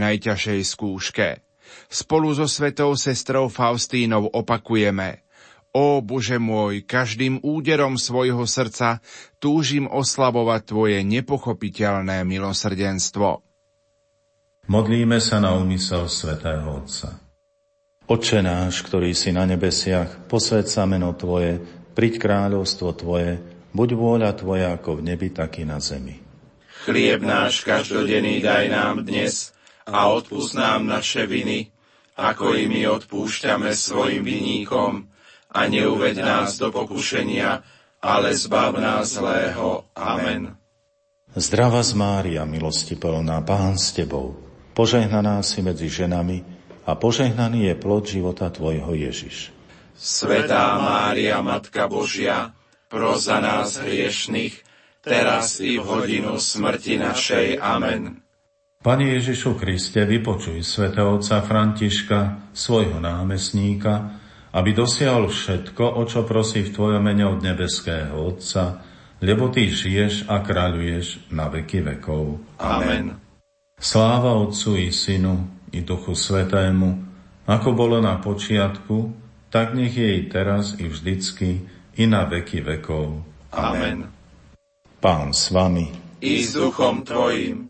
najťažšej skúške. Spolu so svetou sestrou Faustínou opakujeme Ó Bože môj, každým úderom svojho srdca túžim oslavovať Tvoje nepochopiteľné milosrdenstvo. Modlíme sa na úmysel svätého Otca. Oče náš, ktorý si na nebesiach, posved sa meno Tvoje, priď kráľovstvo Tvoje, buď vôľa Tvoja ako v nebi, tak i na zemi. Chlieb náš každodenný daj nám dnes a odpúsť nám naše viny, ako i my odpúšťame svojim viníkom a neuved nás do pokušenia, ale zbav nás zlého. Amen. Zdrava z Mária, milosti plná, Pán s Tebou, požehnaná si medzi ženami a požehnaný je plod života Tvojho Ježiš. Svetá Mária, Matka Božia, pro za nás hriešných, teraz i v hodinu smrti našej. Amen. Pane Ježišu Kriste, vypočuj svätého otca Františka, svojho námestníka, aby dosiahol všetko, o čo prosí v Tvojom mene od nebeského Otca, lebo Ty žiješ a kráľuješ na veky vekov. Amen. Sláva Otcu i Synu i Duchu Svetému, ako bolo na počiatku, tak nech je i teraz i vždycky i na veky vekov. Amen. Pán s vami. I s duchom Tvojim.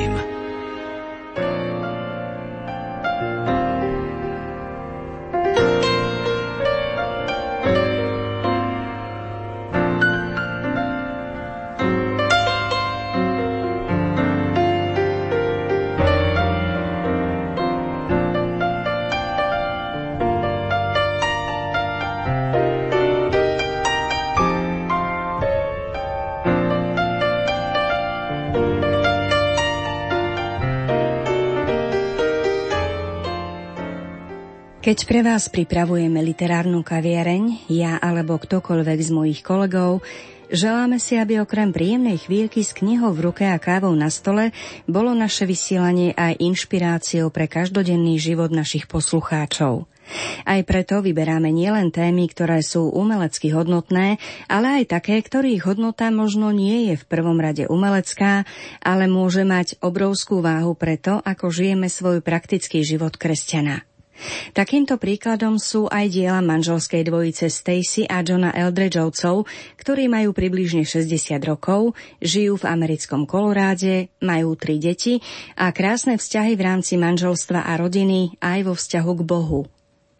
Keď pre vás pripravujeme literárnu kaviareň, ja alebo ktokoľvek z mojich kolegov, želáme si, aby okrem príjemnej chvíľky s knihou v ruke a kávou na stole bolo naše vysielanie aj inšpiráciou pre každodenný život našich poslucháčov. Aj preto vyberáme nielen témy, ktoré sú umelecky hodnotné, ale aj také, ktorých hodnota možno nie je v prvom rade umelecká, ale môže mať obrovskú váhu preto, ako žijeme svoj praktický život kresťana. Takýmto príkladom sú aj diela manželskej dvojice Stacy a Johna Eldredgeovcov, ktorí majú približne 60 rokov, žijú v americkom Koloráde, majú tri deti a krásne vzťahy v rámci manželstva a rodiny aj vo vzťahu k Bohu.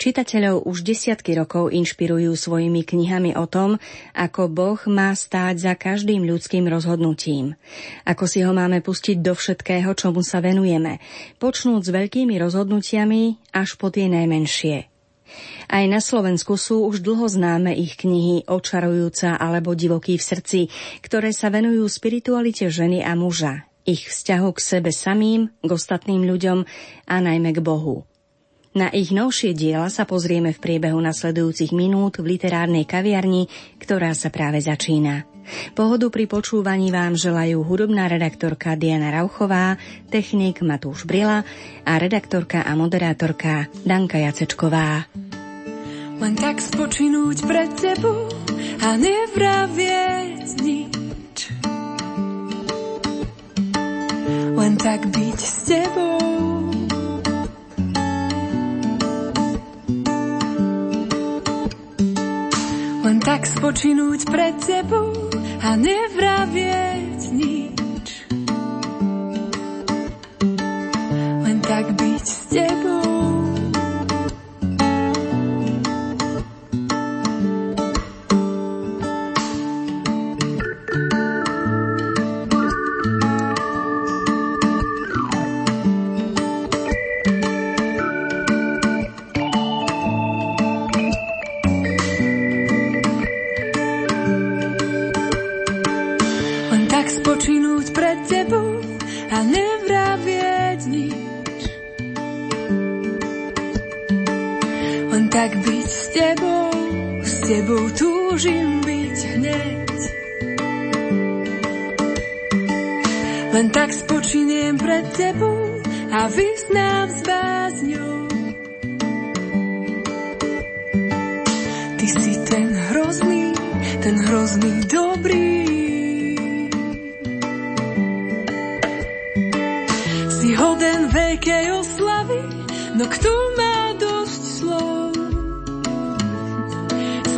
Čitateľov už desiatky rokov inšpirujú svojimi knihami o tom, ako Boh má stáť za každým ľudským rozhodnutím. Ako si ho máme pustiť do všetkého, čomu sa venujeme, počnúť s veľkými rozhodnutiami až po tie najmenšie. Aj na Slovensku sú už dlho známe ich knihy Očarujúca alebo Divoký v srdci, ktoré sa venujú spiritualite ženy a muža, ich vzťahu k sebe samým, k ostatným ľuďom a najmä k Bohu. Na ich novšie diela sa pozrieme v priebehu nasledujúcich minút v literárnej kaviarni, ktorá sa práve začína. Pohodu pri počúvaní vám želajú hudobná redaktorka Diana Rauchová, technik Matúš Brila a redaktorka a moderátorka Danka Jacečková. Len tak spočinúť pred tebou a nevravieť nič. Len tak byť s tebou Len tak spočinúť pred tebou a nevravieť nič. Len tak byť s tebou.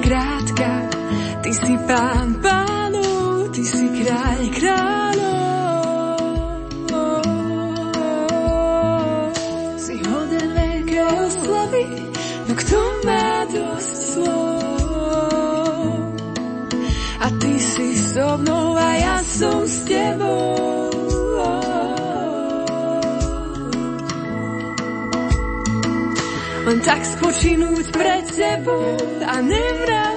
Skrátka, ty si pán pánov, ty si kráľ kráľov. Si hoden veľkej oslavy, no kto má dosť slov? A ty si so mnou a ja som s tebou. Len tak spočinúť pred tebou a nevravieť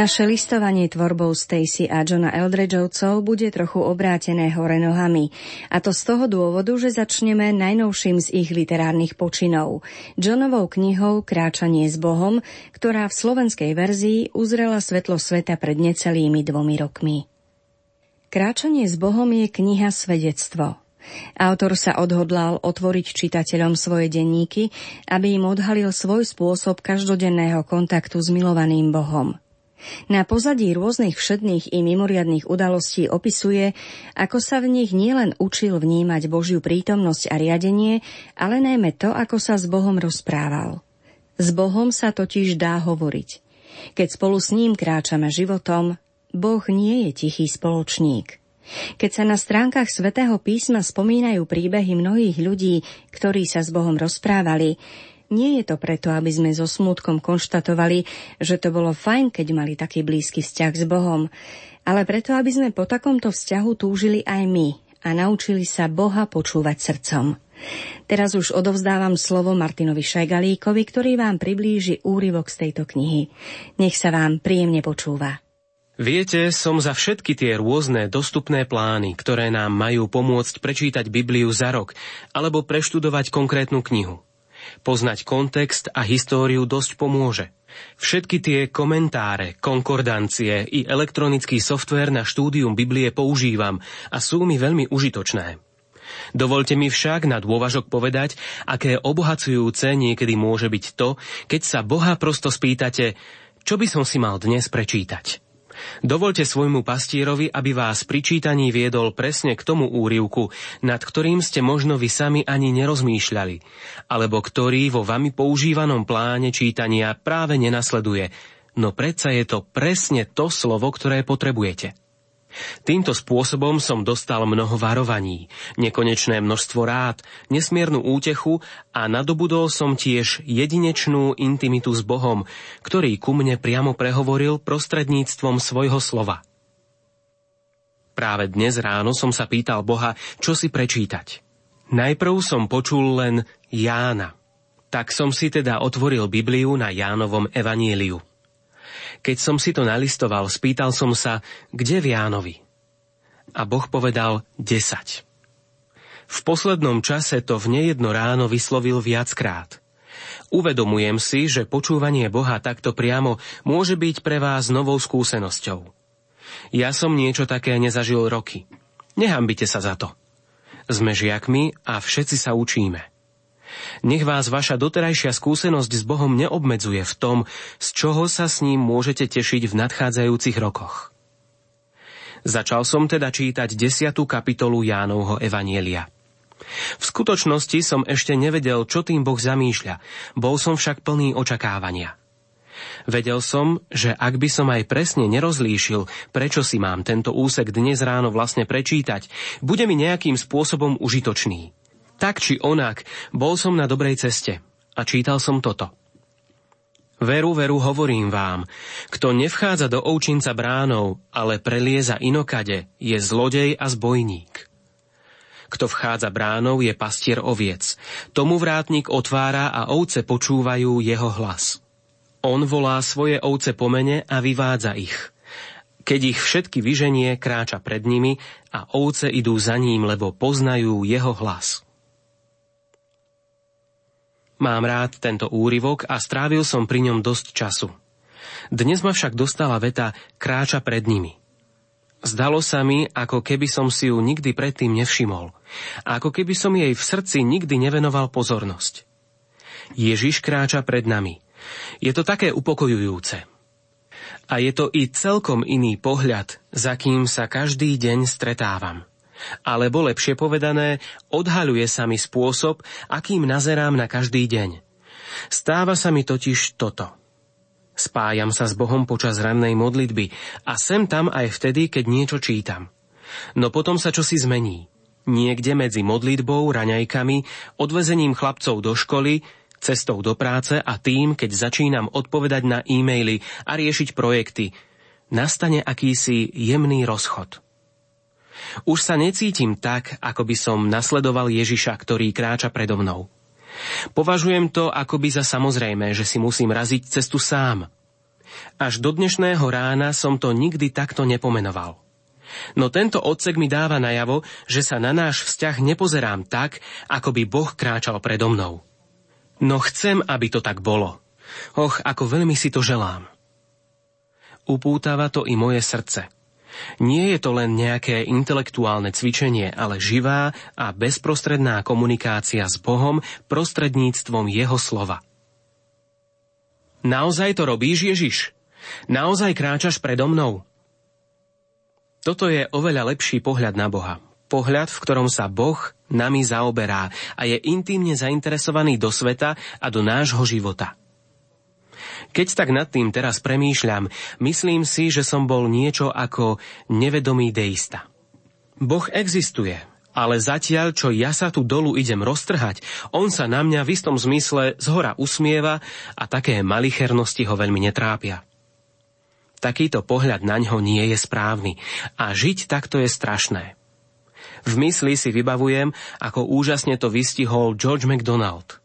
Naše listovanie tvorbou Stacy a Johna Eldredgeovcov bude trochu obrátené hore nohami. A to z toho dôvodu, že začneme najnovším z ich literárnych počinov. Johnovou knihou Kráčanie s Bohom, ktorá v slovenskej verzii uzrela svetlo sveta pred necelými dvomi rokmi. Kráčanie s Bohom je kniha svedectvo. Autor sa odhodlal otvoriť čitateľom svoje denníky, aby im odhalil svoj spôsob každodenného kontaktu s milovaným Bohom. Na pozadí rôznych všedných i mimoriadných udalostí opisuje, ako sa v nich nielen učil vnímať Božiu prítomnosť a riadenie, ale najmä to, ako sa s Bohom rozprával. S Bohom sa totiž dá hovoriť. Keď spolu s ním kráčame životom, Boh nie je tichý spoločník. Keď sa na stránkach svätého písma spomínajú príbehy mnohých ľudí, ktorí sa s Bohom rozprávali, nie je to preto, aby sme so smútkom konštatovali, že to bolo fajn, keď mali taký blízky vzťah s Bohom, ale preto, aby sme po takomto vzťahu túžili aj my a naučili sa Boha počúvať srdcom. Teraz už odovzdávam slovo Martinovi Šajgalíkovi, ktorý vám priblíži úryvok z tejto knihy. Nech sa vám príjemne počúva. Viete, som za všetky tie rôzne dostupné plány, ktoré nám majú pomôcť prečítať Bibliu za rok alebo preštudovať konkrétnu knihu. Poznať kontext a históriu dosť pomôže. Všetky tie komentáre, konkordancie i elektronický softvér na štúdium Biblie používam a sú mi veľmi užitočné. Dovolte mi však na dôvažok povedať, aké obohacujúce niekedy môže byť to, keď sa Boha prosto spýtate, čo by som si mal dnes prečítať. Dovolte svojmu pastierovi, aby vás pri čítaní viedol presne k tomu úrivku, nad ktorým ste možno vy sami ani nerozmýšľali, alebo ktorý vo vami používanom pláne čítania práve nenasleduje, no predsa je to presne to slovo, ktoré potrebujete. Týmto spôsobom som dostal mnoho varovaní, nekonečné množstvo rád, nesmiernu útechu a nadobudol som tiež jedinečnú intimitu s Bohom, ktorý ku mne priamo prehovoril prostredníctvom svojho slova. Práve dnes ráno som sa pýtal Boha, čo si prečítať. Najprv som počul len Jána. Tak som si teda otvoril Bibliu na Jánovom evaníliu. Keď som si to nalistoval, spýtal som sa, kde v Jánovi? A Boh povedal 10. V poslednom čase to v nejedno ráno vyslovil viackrát. Uvedomujem si, že počúvanie Boha takto priamo môže byť pre vás novou skúsenosťou. Ja som niečo také nezažil roky. Nehambite sa za to. Sme žiakmi a všetci sa učíme. Nech vás vaša doterajšia skúsenosť s Bohom neobmedzuje v tom, z čoho sa s ním môžete tešiť v nadchádzajúcich rokoch. Začal som teda čítať desiatú kapitolu Jánovho Evanielia. V skutočnosti som ešte nevedel, čo tým Boh zamýšľa, bol som však plný očakávania. Vedel som, že ak by som aj presne nerozlíšil, prečo si mám tento úsek dnes ráno vlastne prečítať, bude mi nejakým spôsobom užitočný. Tak či onak, bol som na dobrej ceste a čítal som toto. Veru, veru, hovorím vám, kto nevchádza do ovčinca bránov, ale prelieza inokade, je zlodej a zbojník. Kto vchádza bránov, je pastier oviec. Tomu vrátnik otvára a ovce počúvajú jeho hlas. On volá svoje ovce po mene a vyvádza ich. Keď ich všetky vyženie, kráča pred nimi a ovce idú za ním, lebo poznajú jeho hlas. Mám rád tento úryvok a strávil som pri ňom dosť času. Dnes ma však dostala veta kráča pred nimi. Zdalo sa mi, ako keby som si ju nikdy predtým nevšimol. Ako keby som jej v srdci nikdy nevenoval pozornosť. Ježiš kráča pred nami. Je to také upokojujúce. A je to i celkom iný pohľad, za kým sa každý deň stretávam. Alebo lepšie povedané, odhaľuje sa mi spôsob, akým nazerám na každý deň. Stáva sa mi totiž toto. Spájam sa s Bohom počas rannej modlitby a sem tam aj vtedy, keď niečo čítam. No potom sa čosi zmení. Niekde medzi modlitbou, raňajkami, odvezením chlapcov do školy, cestou do práce a tým, keď začínam odpovedať na e-maily a riešiť projekty, nastane akýsi jemný rozchod. Už sa necítim tak, ako by som nasledoval Ježiša, ktorý kráča predo mnou. Považujem to akoby za samozrejme, že si musím raziť cestu sám. Až do dnešného rána som to nikdy takto nepomenoval. No tento odsek mi dáva najavo, že sa na náš vzťah nepozerám tak, ako by Boh kráčal predo mnou. No chcem, aby to tak bolo. Och, ako veľmi si to želám. Upútava to i moje srdce – nie je to len nejaké intelektuálne cvičenie, ale živá a bezprostredná komunikácia s Bohom prostredníctvom Jeho slova. Naozaj to robíš, Ježiš? Naozaj kráčaš predo mnou? Toto je oveľa lepší pohľad na Boha. Pohľad, v ktorom sa Boh nami zaoberá a je intimne zainteresovaný do sveta a do nášho života. Keď tak nad tým teraz premýšľam, myslím si, že som bol niečo ako nevedomý deista. Boh existuje, ale zatiaľ, čo ja sa tu dolu idem roztrhať, on sa na mňa v istom zmysle zhora usmieva a také malichernosti ho veľmi netrápia. Takýto pohľad na ňo nie je správny a žiť takto je strašné. V mysli si vybavujem, ako úžasne to vystihol George MacDonald.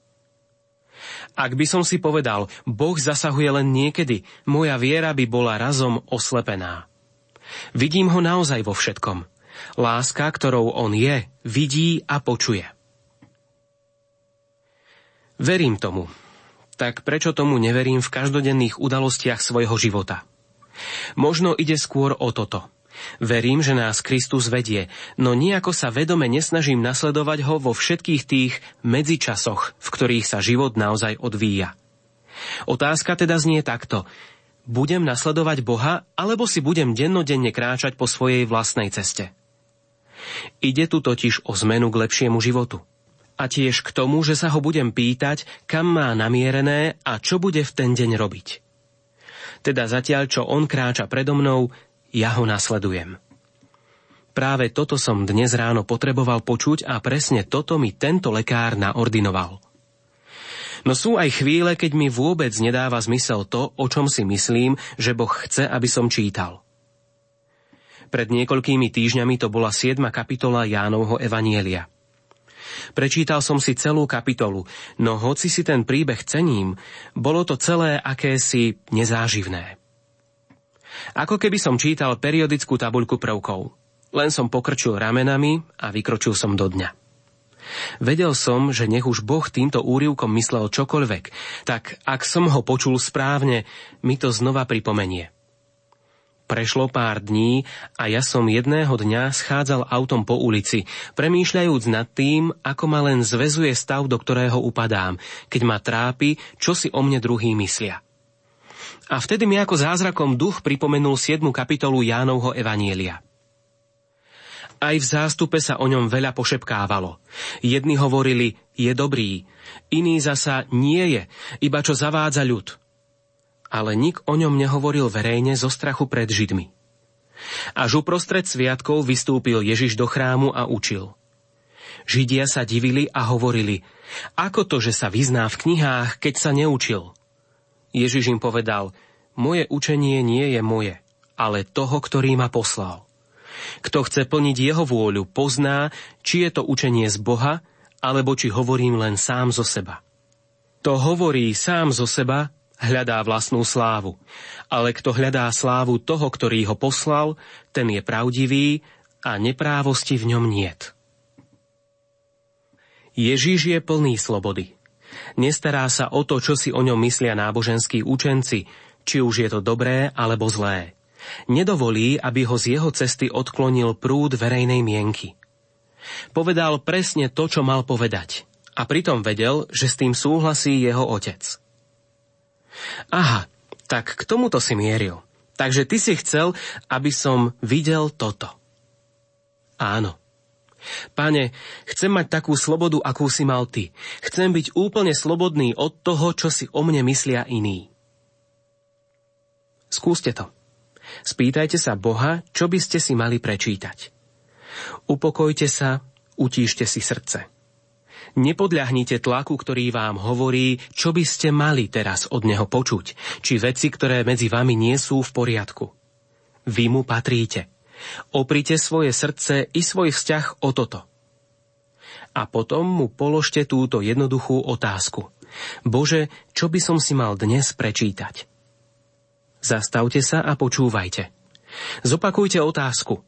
Ak by som si povedal, Boh zasahuje len niekedy, moja viera by bola razom oslepená. Vidím ho naozaj vo všetkom. Láska, ktorou on je, vidí a počuje. Verím tomu. Tak prečo tomu neverím v každodenných udalostiach svojho života? Možno ide skôr o toto – Verím, že nás Kristus vedie, no nejako sa vedome nesnažím nasledovať ho vo všetkých tých medzičasoch, v ktorých sa život naozaj odvíja. Otázka teda znie takto. Budem nasledovať Boha, alebo si budem dennodenne kráčať po svojej vlastnej ceste? Ide tu totiž o zmenu k lepšiemu životu. A tiež k tomu, že sa ho budem pýtať, kam má namierené a čo bude v ten deň robiť. Teda zatiaľ, čo on kráča predo mnou, ja ho nasledujem. Práve toto som dnes ráno potreboval počuť a presne toto mi tento lekár naordinoval. No sú aj chvíle, keď mi vôbec nedáva zmysel to, o čom si myslím, že Boh chce, aby som čítal. Pred niekoľkými týždňami to bola 7. kapitola Jánovho Evanielia. Prečítal som si celú kapitolu, no hoci si ten príbeh cením, bolo to celé akési nezáživné. Ako keby som čítal periodickú tabuľku prvkov. Len som pokrčil ramenami a vykročil som do dňa. Vedel som, že nech už Boh týmto úrivkom myslel čokoľvek, tak ak som ho počul správne, mi to znova pripomenie. Prešlo pár dní a ja som jedného dňa schádzal autom po ulici, premýšľajúc nad tým, ako ma len zvezuje stav, do ktorého upadám, keď ma trápi, čo si o mne druhý myslia. A vtedy mi ako zázrakom duch pripomenul 7. kapitolu Jánovho Evanielia. Aj v zástupe sa o ňom veľa pošepkávalo. Jedni hovorili, je dobrý, iný zasa nie je, iba čo zavádza ľud. Ale nik o ňom nehovoril verejne zo strachu pred Židmi. Až uprostred sviatkov vystúpil Ježiš do chrámu a učil. Židia sa divili a hovorili, ako to, že sa vyzná v knihách, keď sa neučil – Ježiš im povedal, moje učenie nie je moje, ale toho, ktorý ma poslal. Kto chce plniť jeho vôľu, pozná, či je to učenie z Boha, alebo či hovorím len sám zo seba. To hovorí sám zo seba, hľadá vlastnú slávu. Ale kto hľadá slávu toho, ktorý ho poslal, ten je pravdivý a neprávosti v ňom niet. Ježíš je plný slobody. Nestará sa o to, čo si o ňom myslia náboženskí učenci, či už je to dobré alebo zlé. Nedovolí, aby ho z jeho cesty odklonil prúd verejnej mienky. Povedal presne to, čo mal povedať. A pritom vedel, že s tým súhlasí jeho otec. Aha, tak k tomuto si mieril. Takže ty si chcel, aby som videl toto. Áno. Pane, chcem mať takú slobodu, akú si mal ty. Chcem byť úplne slobodný od toho, čo si o mne myslia iní. Skúste to. Spýtajte sa Boha, čo by ste si mali prečítať. Upokojte sa, utíšte si srdce. Nepodľahnite tlaku, ktorý vám hovorí, čo by ste mali teraz od neho počuť, či veci, ktoré medzi vami nie sú v poriadku. Vy mu patríte. Oprite svoje srdce i svoj vzťah o toto. A potom mu položte túto jednoduchú otázku. Bože, čo by som si mal dnes prečítať? Zastavte sa a počúvajte. Zopakujte otázku.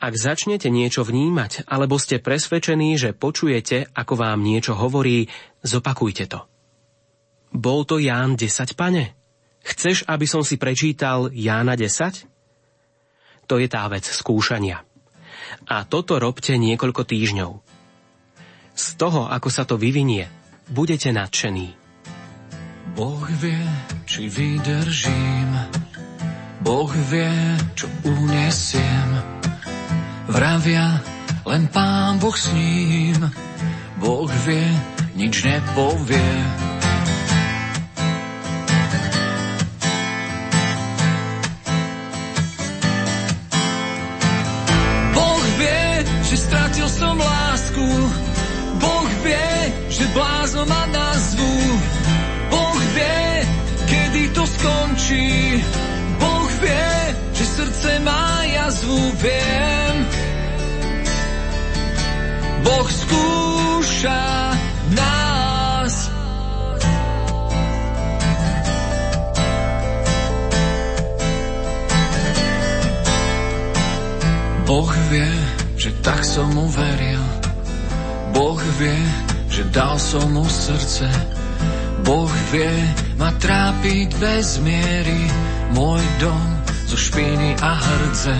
Ak začnete niečo vnímať, alebo ste presvedčení, že počujete, ako vám niečo hovorí, zopakujte to. Bol to Ján 10, pane? Chceš, aby som si prečítal Jána 10? To je tá vec skúšania. A toto robte niekoľko týždňov. Z toho, ako sa to vyvinie, budete nadšení. Boh vie, či vydržím, Boh vie, čo unesiem Vravia, len pán Boh s ním, Boh vie, nič nepovie. Že stratil som lásku, Boh vie, že blázno ma nazvu, Boh vie, kedy to skončí, Boh vie, že srdce má jazvu, viem, Boh skúša tak som mu veril. Boh vie, že dal som mu srdce. Boh vie ma trápiť bez miery, môj dom zo špiny a hrdze.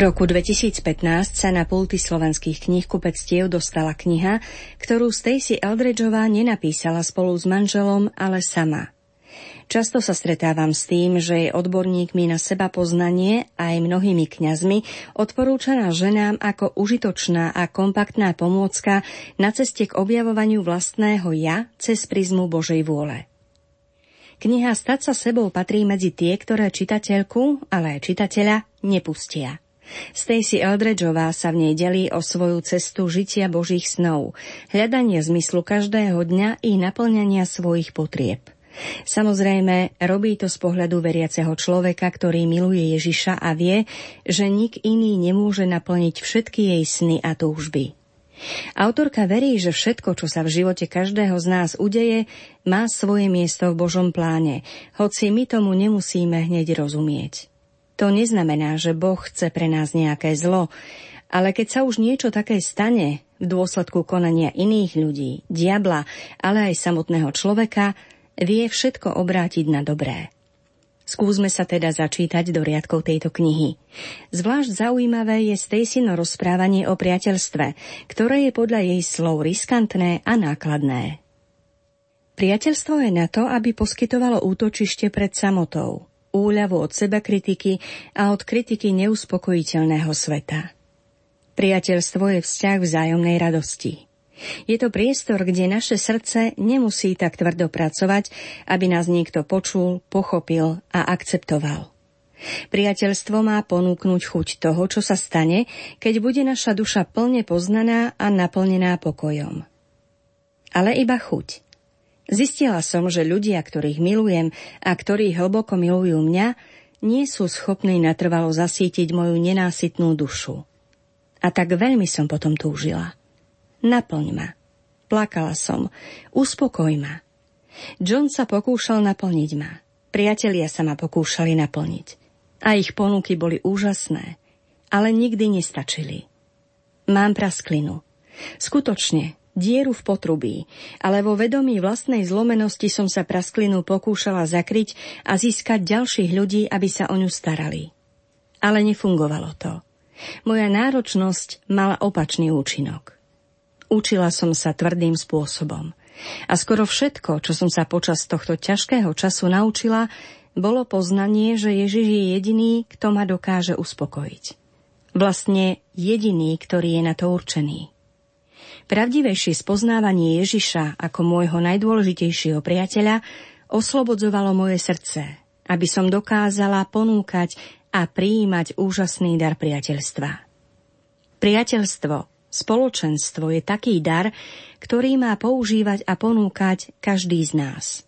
Roku 2015 sa na pulty slovenských knihkupectiev dostala kniha, ktorú Stacy Eldredgeová nenapísala spolu s manželom, ale sama. Často sa stretávam s tým, že je odborníkmi na seba poznanie aj mnohými kňazmi odporúčaná ženám ako užitočná a kompaktná pomôcka na ceste k objavovaniu vlastného ja cez prizmu Božej vôle. Kniha Stať sa sebou patrí medzi tie, ktoré čitateľku, ale aj čitateľa nepustia. Stacy Eldredgeová sa v nej delí o svoju cestu žitia Božích snov, hľadanie zmyslu každého dňa i naplňania svojich potrieb. Samozrejme, robí to z pohľadu veriaceho človeka, ktorý miluje Ježiša a vie, že nik iný nemôže naplniť všetky jej sny a túžby. Autorka verí, že všetko, čo sa v živote každého z nás udeje, má svoje miesto v Božom pláne, hoci my tomu nemusíme hneď rozumieť. To neznamená, že Boh chce pre nás nejaké zlo, ale keď sa už niečo také stane v dôsledku konania iných ľudí, diabla, ale aj samotného človeka, vie všetko obrátiť na dobré. Skúsme sa teda začítať do riadkov tejto knihy. Zvlášť zaujímavé je Stacino rozprávanie o priateľstve, ktoré je podľa jej slov riskantné a nákladné. Priateľstvo je na to, aby poskytovalo útočište pred samotou, úľavu od seba kritiky a od kritiky neuspokojiteľného sveta. Priateľstvo je vzťah vzájomnej radosti. Je to priestor, kde naše srdce nemusí tak tvrdo pracovať, aby nás niekto počul, pochopil a akceptoval. Priateľstvo má ponúknuť chuť toho, čo sa stane, keď bude naša duša plne poznaná a naplnená pokojom. Ale iba chuť. Zistila som, že ľudia, ktorých milujem a ktorí hlboko milujú mňa, nie sú schopní natrvalo zasítiť moju nenásytnú dušu. A tak veľmi som potom túžila. Naplň ma. Plakala som. Uspokoj ma. John sa pokúšal naplniť ma. Priatelia sa ma pokúšali naplniť. A ich ponuky boli úžasné, ale nikdy nestačili. Mám prasklinu. Skutočne, dieru v potrubí, ale vo vedomí vlastnej zlomenosti som sa prasklinu pokúšala zakryť a získať ďalších ľudí, aby sa o ňu starali. Ale nefungovalo to. Moja náročnosť mala opačný účinok. Učila som sa tvrdým spôsobom. A skoro všetko, čo som sa počas tohto ťažkého času naučila, bolo poznanie, že Ježiš je jediný, kto ma dokáže uspokojiť. Vlastne jediný, ktorý je na to určený. Pravdivejšie spoznávanie Ježiša ako môjho najdôležitejšieho priateľa oslobodzovalo moje srdce, aby som dokázala ponúkať a prijímať úžasný dar priateľstva. Priateľstvo Spoločenstvo je taký dar, ktorý má používať a ponúkať každý z nás.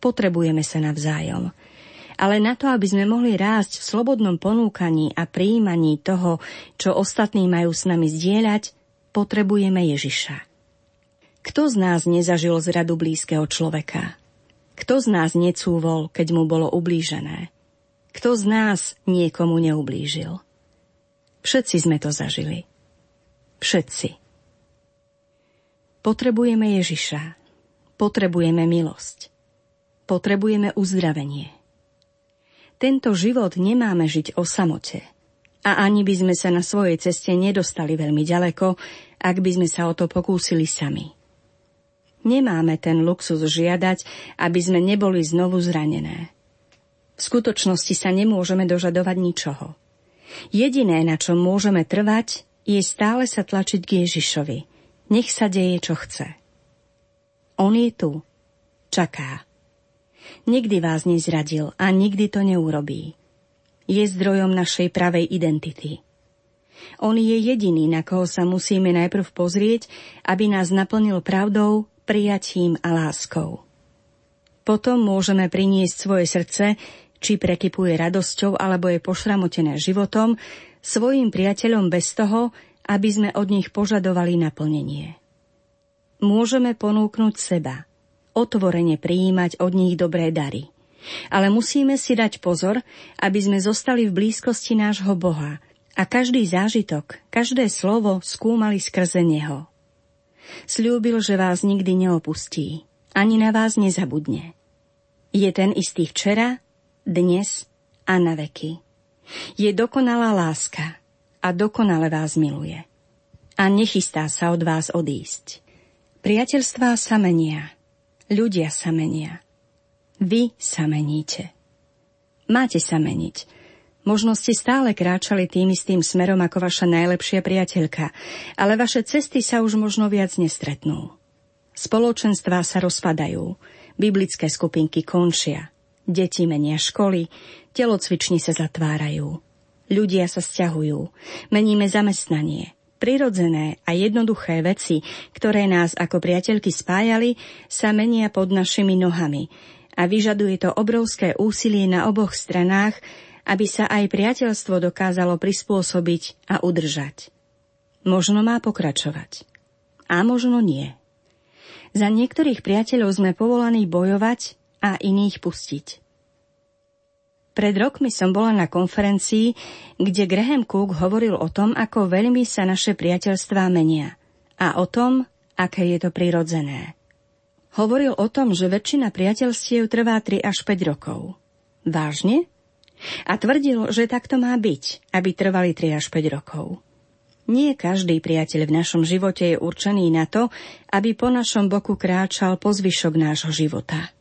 Potrebujeme sa navzájom. Ale na to, aby sme mohli rásť v slobodnom ponúkaní a prijímaní toho, čo ostatní majú s nami zdieľať, potrebujeme Ježiša. Kto z nás nezažil zradu blízkeho človeka? Kto z nás necúvol, keď mu bolo ublížené? Kto z nás niekomu neublížil? Všetci sme to zažili. Všetci. Potrebujeme Ježiša. Potrebujeme milosť. Potrebujeme uzdravenie. Tento život nemáme žiť o samote. A ani by sme sa na svojej ceste nedostali veľmi ďaleko, ak by sme sa o to pokúsili sami. Nemáme ten luxus žiadať, aby sme neboli znovu zranené. V skutočnosti sa nemôžeme dožadovať ničoho. Jediné, na čom môžeme trvať, je stále sa tlačiť k Ježišovi. Nech sa deje, čo chce. On je tu. Čaká. Nikdy vás nezradil a nikdy to neurobí. Je zdrojom našej pravej identity. On je jediný, na koho sa musíme najprv pozrieť, aby nás naplnil pravdou, prijatím a láskou. Potom môžeme priniesť svoje srdce, či prekypuje radosťou alebo je pošramotené životom, svojim priateľom bez toho, aby sme od nich požadovali naplnenie. Môžeme ponúknuť seba, otvorene prijímať od nich dobré dary. Ale musíme si dať pozor, aby sme zostali v blízkosti nášho Boha a každý zážitok, každé slovo skúmali skrze Neho. Sľúbil, že vás nikdy neopustí, ani na vás nezabudne. Je ten istý včera, dnes a na veky. Je dokonalá láska a dokonale vás miluje. A nechystá sa od vás odísť. Priateľstvá sa menia. Ľudia sa menia. Vy sa meníte. Máte sa meniť. Možno ste stále kráčali tým istým smerom ako vaša najlepšia priateľka, ale vaše cesty sa už možno viac nestretnú. Spoločenstvá sa rozpadajú, biblické skupinky končia, deti menia školy, telocvični sa zatvárajú. Ľudia sa stiahujú, meníme zamestnanie. Prirodzené a jednoduché veci, ktoré nás ako priateľky spájali, sa menia pod našimi nohami A vyžaduje to obrovské úsilie na oboch stranách, aby sa aj priateľstvo dokázalo prispôsobiť a udržať. Možno má pokračovať. A možno nie. Za niektorých priateľov sme povolaní bojovať a iných pustiť. Pred rokmi som bola na konferencii, kde Graham Cook hovoril o tom, ako veľmi sa naše priateľstvá menia a o tom, aké je to prirodzené. Hovoril o tom, že väčšina priateľstiev trvá 3 až 5 rokov. Vážne? A tvrdil, že takto má byť, aby trvali 3 až 5 rokov. Nie každý priateľ v našom živote je určený na to, aby po našom boku kráčal po zvyšok nášho života.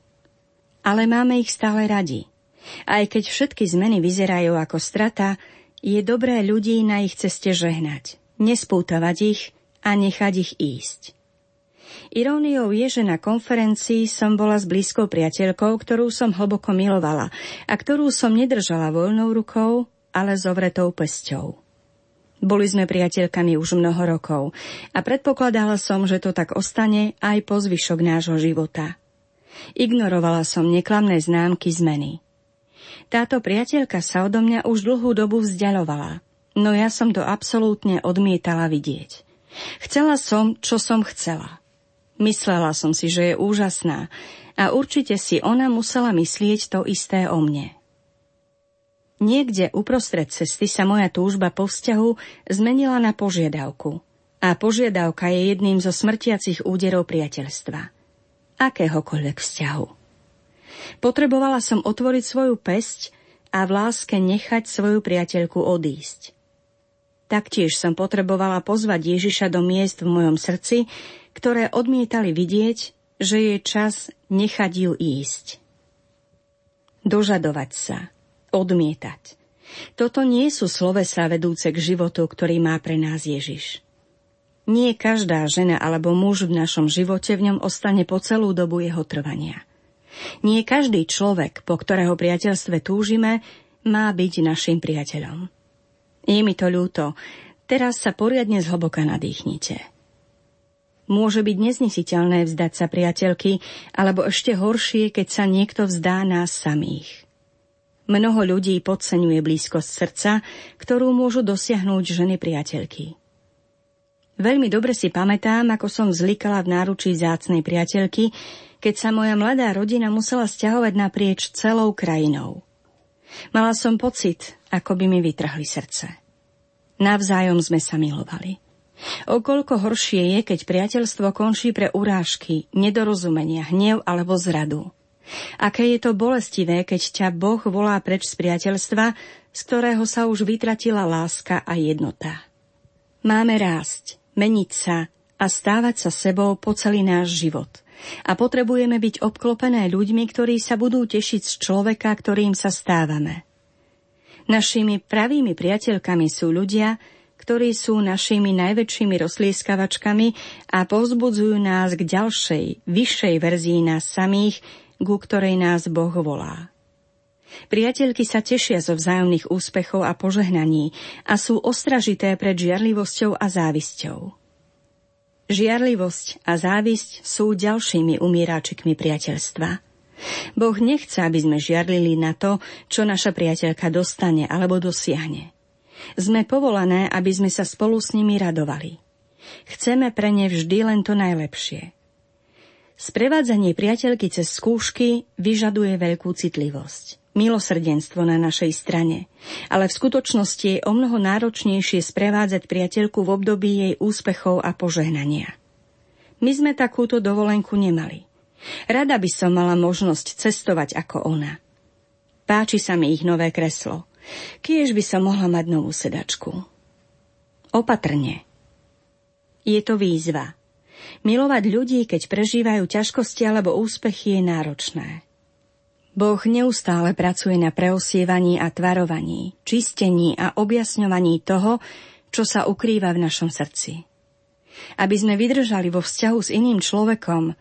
Ale máme ich stále radi – aj keď všetky zmeny vyzerajú ako strata, je dobré ľudí na ich ceste žehnať, nespútavať ich a nechať ich ísť. Iróniou je, že na konferencii som bola s blízkou priateľkou, ktorú som hlboko milovala a ktorú som nedržala voľnou rukou, ale zovretou pesťou. Boli sme priateľkami už mnoho rokov a predpokladala som, že to tak ostane aj po zvyšok nášho života. Ignorovala som neklamné známky zmeny. Táto priateľka sa odo mňa už dlhú dobu vzdialovala, no ja som to absolútne odmietala vidieť. Chcela som, čo som chcela. Myslela som si, že je úžasná a určite si ona musela myslieť to isté o mne. Niekde uprostred cesty sa moja túžba po vzťahu zmenila na požiadavku. A požiadavka je jedným zo smrtiacich úderov priateľstva. Akéhokoľvek vzťahu. Potrebovala som otvoriť svoju pesť a v láske nechať svoju priateľku odísť. Taktiež som potrebovala pozvať Ježiša do miest v mojom srdci, ktoré odmietali vidieť, že je čas nechať ju ísť. Dožadovať sa, odmietať. Toto nie sú slovesá vedúce k životu, ktorý má pre nás Ježiš. Nie každá žena alebo muž v našom živote v ňom ostane po celú dobu jeho trvania. Nie každý človek, po ktorého priateľstve túžime, má byť našim priateľom. Je mi to ľúto, teraz sa poriadne zhlboka nadýchnite. Môže byť neznesiteľné vzdať sa priateľky, alebo ešte horšie, keď sa niekto vzdá nás samých. Mnoho ľudí podceňuje blízkosť srdca, ktorú môžu dosiahnuť ženy priateľky. Veľmi dobre si pamätám, ako som vzlikala v náručí zácnej priateľky, keď sa moja mladá rodina musela stiahovať naprieč celou krajinou. Mala som pocit, ako by mi vytrhli srdce. Navzájom sme sa milovali. O koľko horšie je, keď priateľstvo končí pre urážky, nedorozumenia, hnev alebo zradu. Aké je to bolestivé, keď ťa Boh volá preč z priateľstva, z ktorého sa už vytratila láska a jednota. Máme rásť, meniť sa a stávať sa sebou po celý náš život – a potrebujeme byť obklopené ľuďmi, ktorí sa budú tešiť z človeka, ktorým sa stávame. Našimi pravými priateľkami sú ľudia, ktorí sú našimi najväčšími rozlieskavačkami a povzbudzujú nás k ďalšej, vyššej verzii nás samých, ku ktorej nás Boh volá. Priateľky sa tešia zo vzájomných úspechov a požehnaní a sú ostražité pred žiarlivosťou a závisťou. Žiarlivosť a závisť sú ďalšími umíráčikmi priateľstva. Boh nechce, aby sme žiarlili na to, čo naša priateľka dostane alebo dosiahne. Sme povolané, aby sme sa spolu s nimi radovali. Chceme pre ne vždy len to najlepšie. Sprevádzanie priateľky cez skúšky vyžaduje veľkú citlivosť milosrdenstvo na našej strane. Ale v skutočnosti je o mnoho náročnejšie sprevádzať priateľku v období jej úspechov a požehnania. My sme takúto dovolenku nemali. Rada by som mala možnosť cestovať ako ona. Páči sa mi ich nové kreslo. Kiež by som mohla mať novú sedačku. Opatrne. Je to výzva. Milovať ľudí, keď prežívajú ťažkosti alebo úspechy, je náročné. Boh neustále pracuje na preosievaní a tvarovaní, čistení a objasňovaní toho, čo sa ukrýva v našom srdci. Aby sme vydržali vo vzťahu s iným človekom,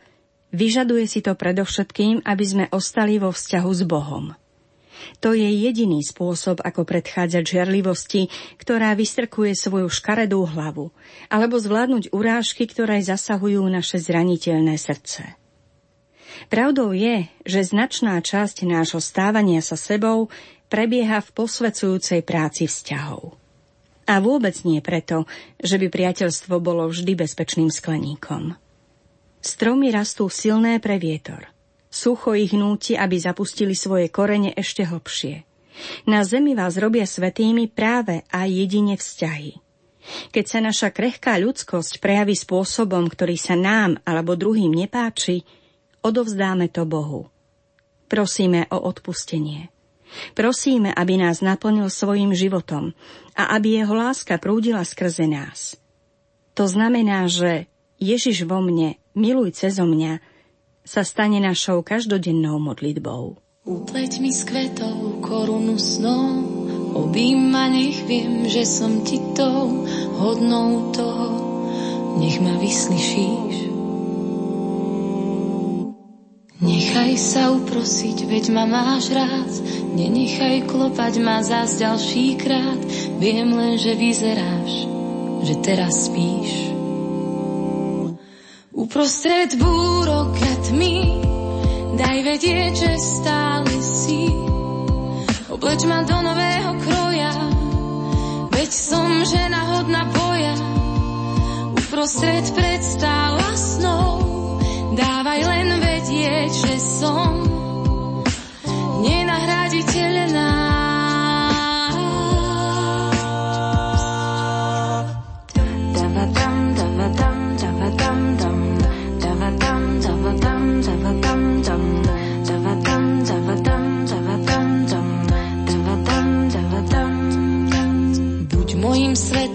vyžaduje si to predovšetkým, aby sme ostali vo vzťahu s Bohom. To je jediný spôsob, ako predchádzať žiarlivosti, ktorá vystrkuje svoju škaredú hlavu, alebo zvládnuť urážky, ktoré zasahujú naše zraniteľné srdce. Pravdou je, že značná časť nášho stávania sa sebou prebieha v posvecujúcej práci vzťahov. A vôbec nie preto, že by priateľstvo bolo vždy bezpečným skleníkom. Stromy rastú silné pre vietor. Sucho ich núti, aby zapustili svoje korene ešte hlbšie. Na zemi vás robia svetými práve aj jedine vzťahy. Keď sa naša krehká ľudskosť prejaví spôsobom, ktorý sa nám alebo druhým nepáči, odovzdáme to Bohu. Prosíme o odpustenie. Prosíme, aby nás naplnil svojim životom a aby jeho láska prúdila skrze nás. To znamená, že Ježiš vo mne, miluj cezo mňa, sa stane našou každodennou modlitbou. Upleť mi s kvetov korunu snou, obím ma, nech viem, že som ti tou hodnou toho, nech ma vyslyšíš. Nechaj sa uprosiť, veď ma máš rád, nenechaj klopať ma zás ďalší krát, viem len, že vyzeráš, že teraz spíš. Uprostred búrok a tmy, daj vedieť, že stále si. Obleč ma do nového kroja, veď som žena hodná boja. Uprostred predstáva snou, dávaj len vedieť, že som nenahraditeľná.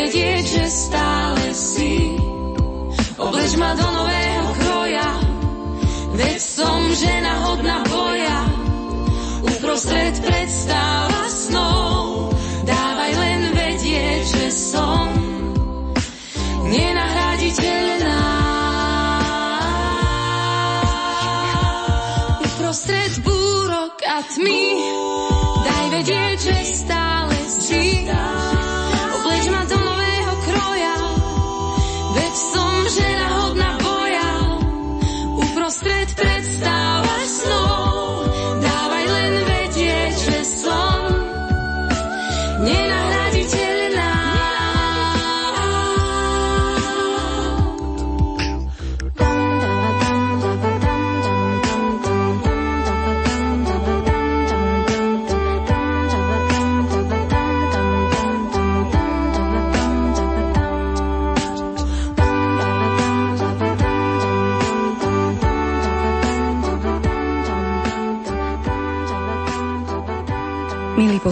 vedieť, že stále si. Oblež ma do nového kroja, veď som žena hodná boja, uprostred predstáva snov, dávaj len vedieť, že som nenahraditeľná. Uprostred búrok a tmy, daj vedieť, že stále si, oblež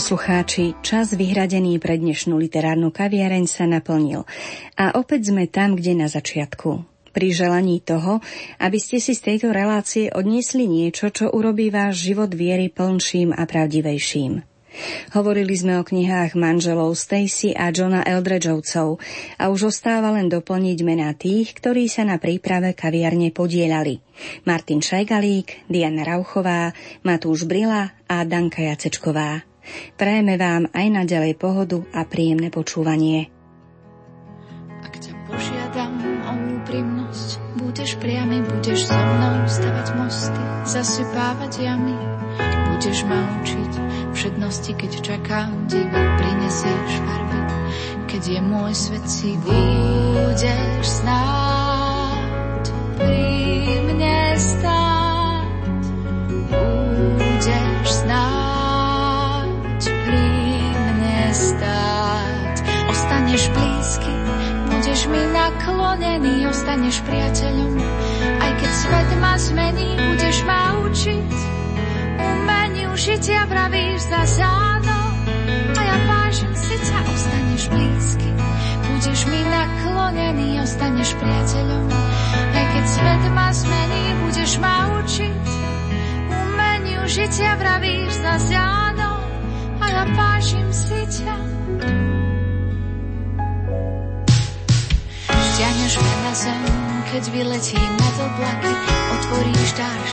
poslucháči, čas vyhradený pre dnešnú literárnu kaviareň sa naplnil. A opäť sme tam, kde na začiatku. Pri želaní toho, aby ste si z tejto relácie odniesli niečo, čo urobí váš život viery plnším a pravdivejším. Hovorili sme o knihách manželov Stacy a Johna Eldredgeovcov a už ostáva len doplniť mená tých, ktorí sa na príprave kaviarne podielali. Martin Šajgalík, Diana Rauchová, Matúš Brila a Danka Jacečková. Prajeme vám aj naďalej pohodu a príjemné počúvanie. Ak ťa požiadam o úprimnosť, budeš priamy, budeš so mnou stavať mosty, zasypávať jamy. Budeš ma učiť všetnosti, keď čakám diva, prinesieš farby. Keď je môj svet si budeš snáď naklonený, ostaneš priateľom. Aj keď svet ma zmení, budeš ma učiť umeniu žitia, pravíš za záno. A ja vážim si ťa, ostaneš blízky, budeš mi naklonený, ostaneš priateľom. Aj keď svet ma zmení, budeš ma učiť umeniu prežitia vravíš za áno a ja pášim si ťa. Na zem, keď vyletím nad oblaky, otvoríš dáš